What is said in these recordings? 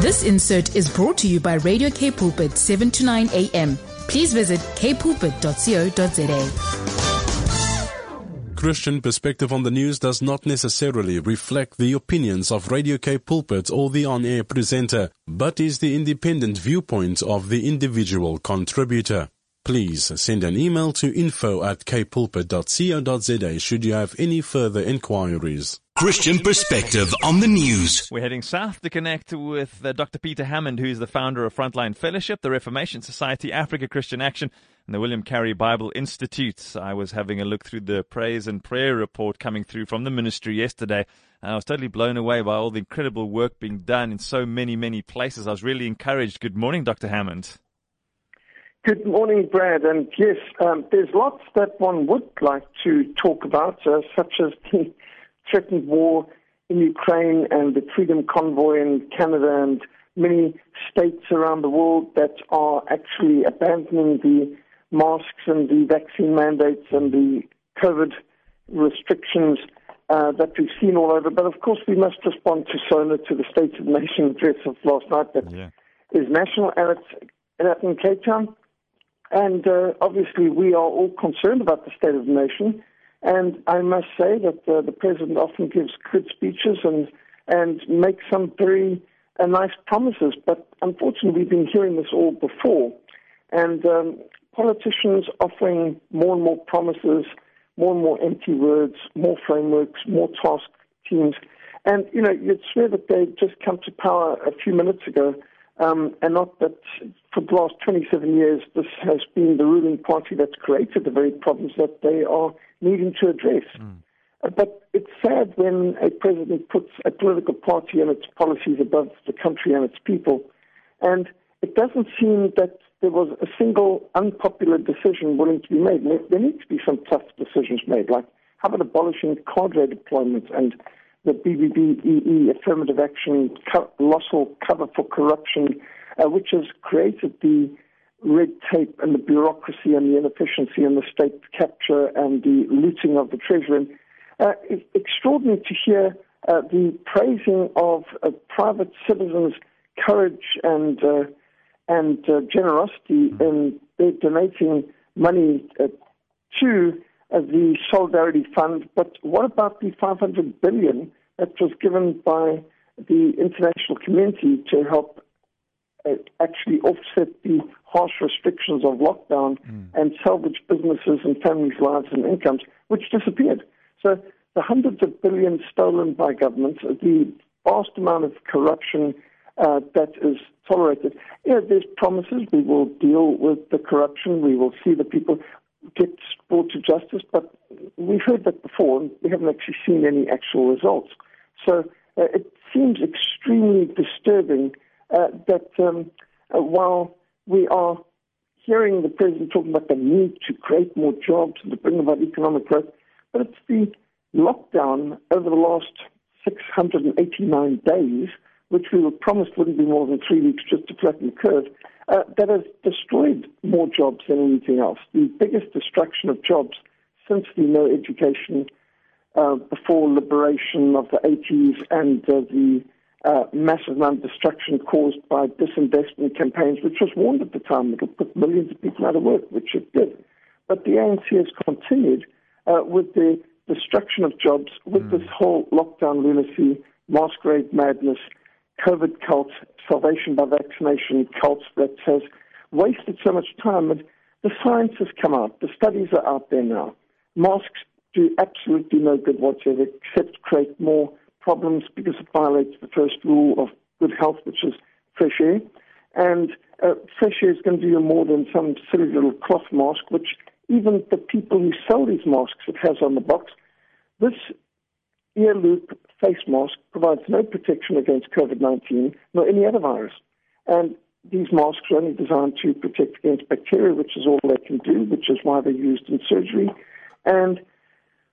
This insert is brought to you by Radio K Pulpit 7 to 9 a.m. Please visit kpulpit.co.za. Christian perspective on the news does not necessarily reflect the opinions of Radio K Pulpit or the on-air presenter, but is the independent viewpoint of the individual contributor. Please send an email to info at kpulpit.co.za should you have any further inquiries. Christian perspective on the news. We're heading south to connect with uh, Dr. Peter Hammond, who's the founder of Frontline Fellowship, the Reformation Society, Africa Christian Action, and the William Carey Bible Institute. I was having a look through the praise and prayer report coming through from the ministry yesterday. I was totally blown away by all the incredible work being done in so many, many places. I was really encouraged. Good morning, Dr. Hammond. Good morning, Brad. And yes, um, there's lots that one would like to talk about, uh, such as the threatened war in Ukraine and the Freedom Convoy in Canada and many states around the world that are actually abandoning the masks and the vaccine mandates and the COVID restrictions uh, that we've seen all over. But of course, we must respond to SONA, to the State of the Nation address of last night that yeah. is national and it's in Cape Town. And uh, obviously, we are all concerned about the state of the nation. And I must say that uh, the president often gives good speeches and and makes some very uh, nice promises. But unfortunately, we've been hearing this all before. And um, politicians offering more and more promises, more and more empty words, more frameworks, more task teams. And, you know, you'd swear that they just come to power a few minutes ago um, and not that for the last 27 years this has been the ruling party that's created the very problems that they are needing to address. Mm. But it's sad when a president puts a political party and its policies above the country and its people. And it doesn't seem that there was a single unpopular decision willing to be made. There need to be some tough decisions made, like how about abolishing cadre deployment and the BBBEE affirmative action co- lossal cover for corruption, uh, which has created the red tape and the bureaucracy and the inefficiency and the state capture and the looting of the treasury. Uh, it's extraordinary to hear uh, the praising of uh, private citizens' courage and uh, and uh, generosity in their donating money uh, to the Solidarity Fund. But what about the 500 billion that was given by the international community to help uh, actually offset the harsh restrictions of lockdown mm. and salvage businesses and families' lives and incomes, which disappeared. So the hundreds of billions stolen by governments, the vast amount of corruption uh, that is tolerated. Yeah, there's promises. We will deal with the corruption. We will see the people get brought to justice, but we've heard that before, and we haven't actually seen any actual results. So uh, it seems extremely disturbing uh, that um, uh, while we are hearing the president talking about the need to create more jobs and to bring about economic growth, but it's the lockdown over the last 689 days, which we were promised wouldn't be more than three weeks just to flatten the curve, uh, that has destroyed more jobs than anything else. The biggest destruction of jobs since the no education uh, before liberation of the 80s and uh, the uh, massive amount of destruction caused by disinvestment campaigns, which was warned at the time. It'll put millions of people out of work, which it did. But the ANC has continued uh, with the destruction of jobs, with mm. this whole lockdown lunacy, masquerade madness, COVID cult, salvation by vaccination cult that has wasted so much time. And the science has come out. The studies are out there now. Masks do absolutely no good whatsoever except create more problems because it violates the first rule of good health, which is fresh air. And uh, fresh air is going to do you more than some silly little cloth mask, which even the people who sell these masks, it has on the box. This ear loop face mask provides no protection against COVID 19 nor any other virus. And these masks are only designed to protect against bacteria, which is all they can do, which is why they're used in surgery. And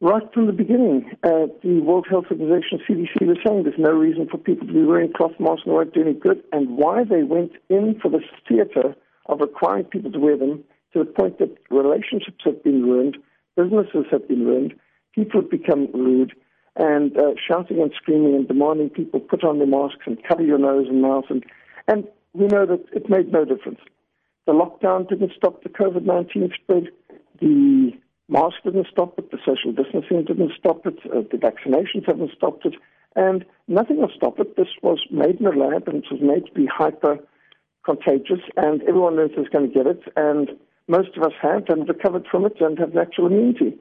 Right from the beginning, uh, the World Health Organization, CDC, was saying there's no reason for people to be wearing cloth masks and won't do any good. And why they went in for this theater of requiring people to wear them to the point that relationships have been ruined, businesses have been ruined, people have become rude, and uh, shouting and screaming and demanding people put on their masks and cover your nose and mouth. And, and we know that it made no difference. The lockdown didn't stop the COVID 19 spread. The mask didn't stop it. The social distancing didn't stop it. Uh, the vaccinations haven't stopped it. And nothing will stop it. This was made in a lab and it was made to be hyper contagious, and everyone knows is going to get it. And most of us have and recovered from it and have natural immunity.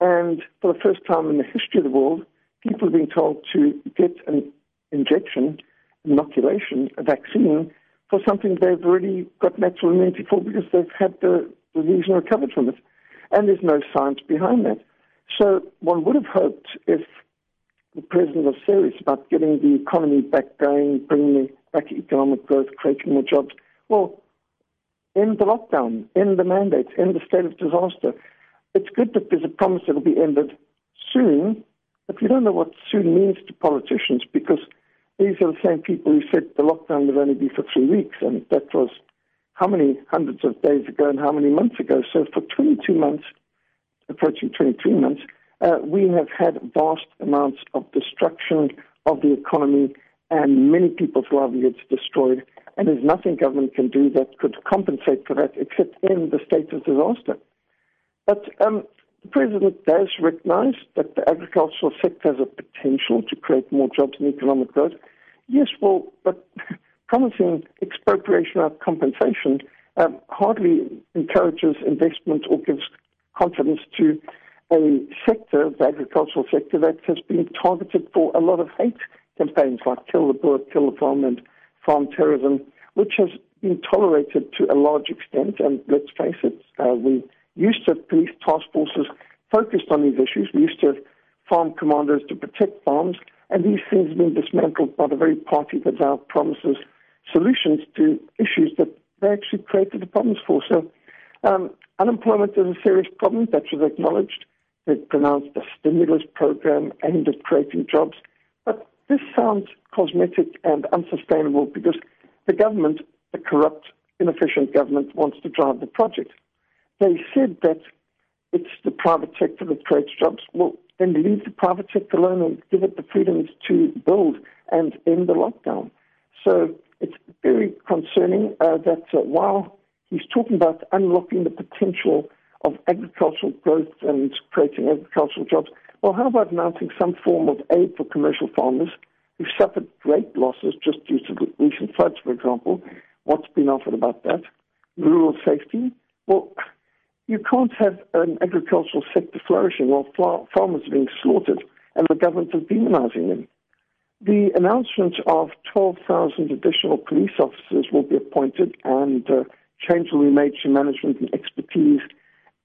And for the first time in the history of the world, people are being told to get an injection, inoculation, a vaccine for something they've already got natural immunity for because they've had the disease and recovered from it. And there's no science behind that. So one would have hoped if the president was serious about getting the economy back going, bringing back economic growth, creating more jobs, well, end the lockdown, end the mandate, end the state of disaster. It's good that there's a promise will be ended soon, but we don't know what soon means to politicians because these are the same people who said the lockdown would only be for three weeks, and that was how many hundreds of days ago and how many months ago. So for 22 months, approaching 23 months, uh, we have had vast amounts of destruction of the economy and many people's livelihoods destroyed. And there's nothing government can do that could compensate for that except in the state of disaster. But um, the president does recognize that the agricultural sector has a potential to create more jobs and economic growth. Yes, well, but promising expropriation of compensation um, hardly encourages investment or gives confidence to a sector, the agricultural sector, that has been targeted for a lot of hate campaigns like Kill the Boer, Kill the Farm, and Farm Terrorism, which has been tolerated to a large extent. And let's face it, uh, we used to have police task forces focused on these issues. We used to have farm commandos to protect farms, and these things have been dismantled by the very party that now promises solutions to issues that they actually created the problems for. So um, unemployment is a serious problem that was acknowledged. They pronounced a stimulus program aimed at creating jobs. But this sounds cosmetic and unsustainable because the government, the corrupt, inefficient government, wants to drive the project. They said that it's the private sector that creates jobs. Well, then leave the private sector alone and give it the freedoms to build and end the lockdown. So very concerning uh, that uh, while he's talking about unlocking the potential of agricultural growth and creating agricultural jobs, well, how about announcing some form of aid for commercial farmers who've suffered great losses just due to recent floods, for example? What's been offered about that? Rural safety? Well, you can't have an agricultural sector flourishing while farmers are being slaughtered and the government is demonizing them. The announcement of 12,000 additional police officers will be appointed and uh, change will be made to management and expertise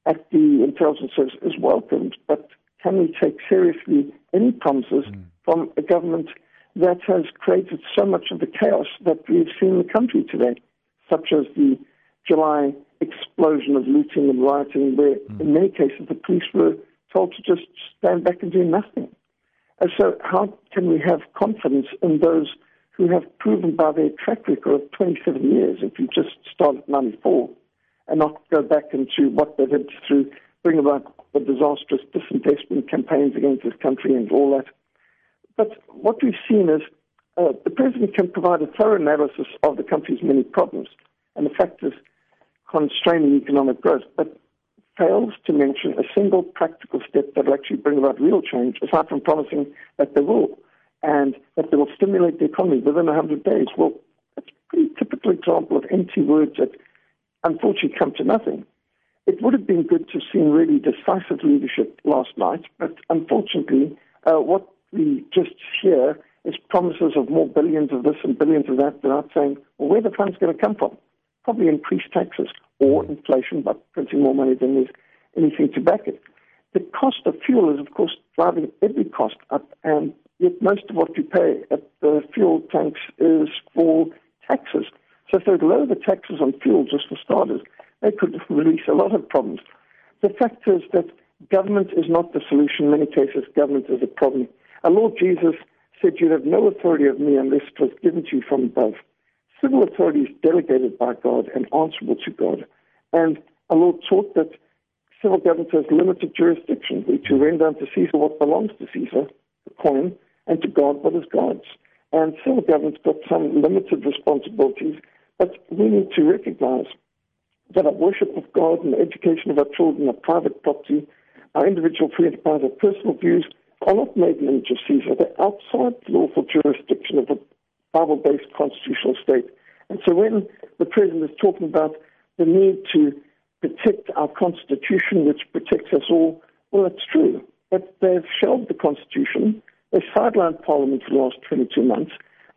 at the intelligence service is welcomed. But can we take seriously any promises mm. from a government that has created so much of the chaos that we've seen in the country today, such as the July explosion of looting and rioting, where mm. in many cases the police were told to just stand back and do nothing. And so, how can we have confidence in those who have proven by their track record of 27 years, if you just start at 94, and not go back into what they did through bring about the disastrous disinvestment campaigns against this country and all that? But what we've seen is uh, the president can provide a thorough analysis of the country's many problems and the factors constraining economic growth, but fails to mention a single practical step that will actually bring about real change, aside from promising that they will, and that they will stimulate the economy within 100 days. Well, that's a pretty typical example of empty words that unfortunately come to nothing. It would have been good to have seen really decisive leadership last night, but unfortunately, uh, what we just hear is promises of more billions of this and billions of that without saying, well, where the funds going to come from? Probably increased taxes or inflation by printing more money than there's anything to back it. The cost of fuel is, of course, driving every cost up, and yet most of what you pay at the fuel tanks is for taxes. So if they would lower the taxes on fuel just for starters, they could release a lot of problems. The fact is that government is not the solution. In many cases, government is a problem. Our Lord Jesus said, You have no authority of me unless it was given to you from above. Civil authority is delegated by God and answerable to God. And our Lord taught that civil government has limited jurisdiction. To render unto Caesar what belongs to Caesar the coin and to God what is God's. And civil government's got some limited responsibilities, but we need to recognize that our worship of God and the education of our children, our private property, our individual free enterprise, our personal views are not made in the image of Caesar. They're outside the lawful jurisdiction of a Bible based constitutional state. And so when the president is talking about the need to protect our constitution, which protects us all, well, it's true. But they've shelved the constitution. they've sidelined parliament for the last 22 months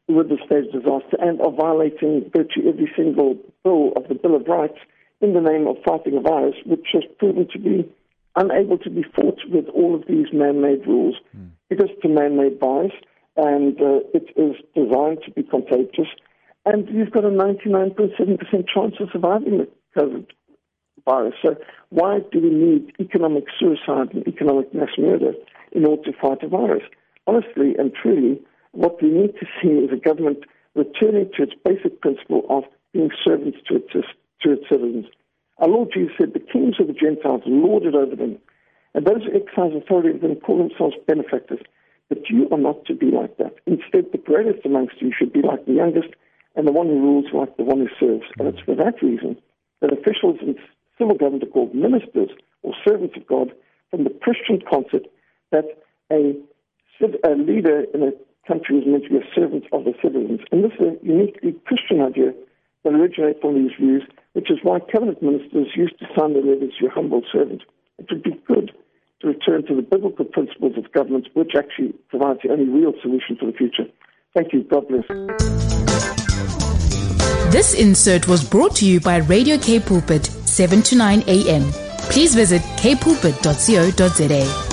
with the state disaster and are violating virtually every single bill of the Bill of Rights in the name of fighting a virus, which has proven to be unable to be fought with all of these man-made rules mm. because it's a man-made virus and uh, it is designed to be contagious. And you've got a 99.7% chance of surviving the COVID virus. So why do we need economic suicide and economic mass murder in order to fight a virus? Honestly and truly, what we need to see is a government returning to its basic principle of being servants to its, to its citizens. Our Lord Jesus said, The kings of the Gentiles lorded over them, and those who exercise authority over them call themselves benefactors. But you are not to be like that. Instead, the greatest amongst you should be like the youngest, and the one who rules like the one who serves. And it's for that reason that officials in civil government are called ministers or servants of God from the Christian concept that a, a leader in a country is meant to be a servant of the citizens. And this is a uniquely Christian idea that originates from these views, which is why cabinet ministers used to sign the letters, your humble servant. It would be good to return to the biblical principles of government, which actually provides the only real solution for the future. Thank you. God bless. This insert was brought to you by Radio K Pulpit, 7 to 9 a.m. Please visit kpulpit.co.za.